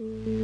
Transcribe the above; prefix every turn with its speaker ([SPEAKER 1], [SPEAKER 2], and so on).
[SPEAKER 1] you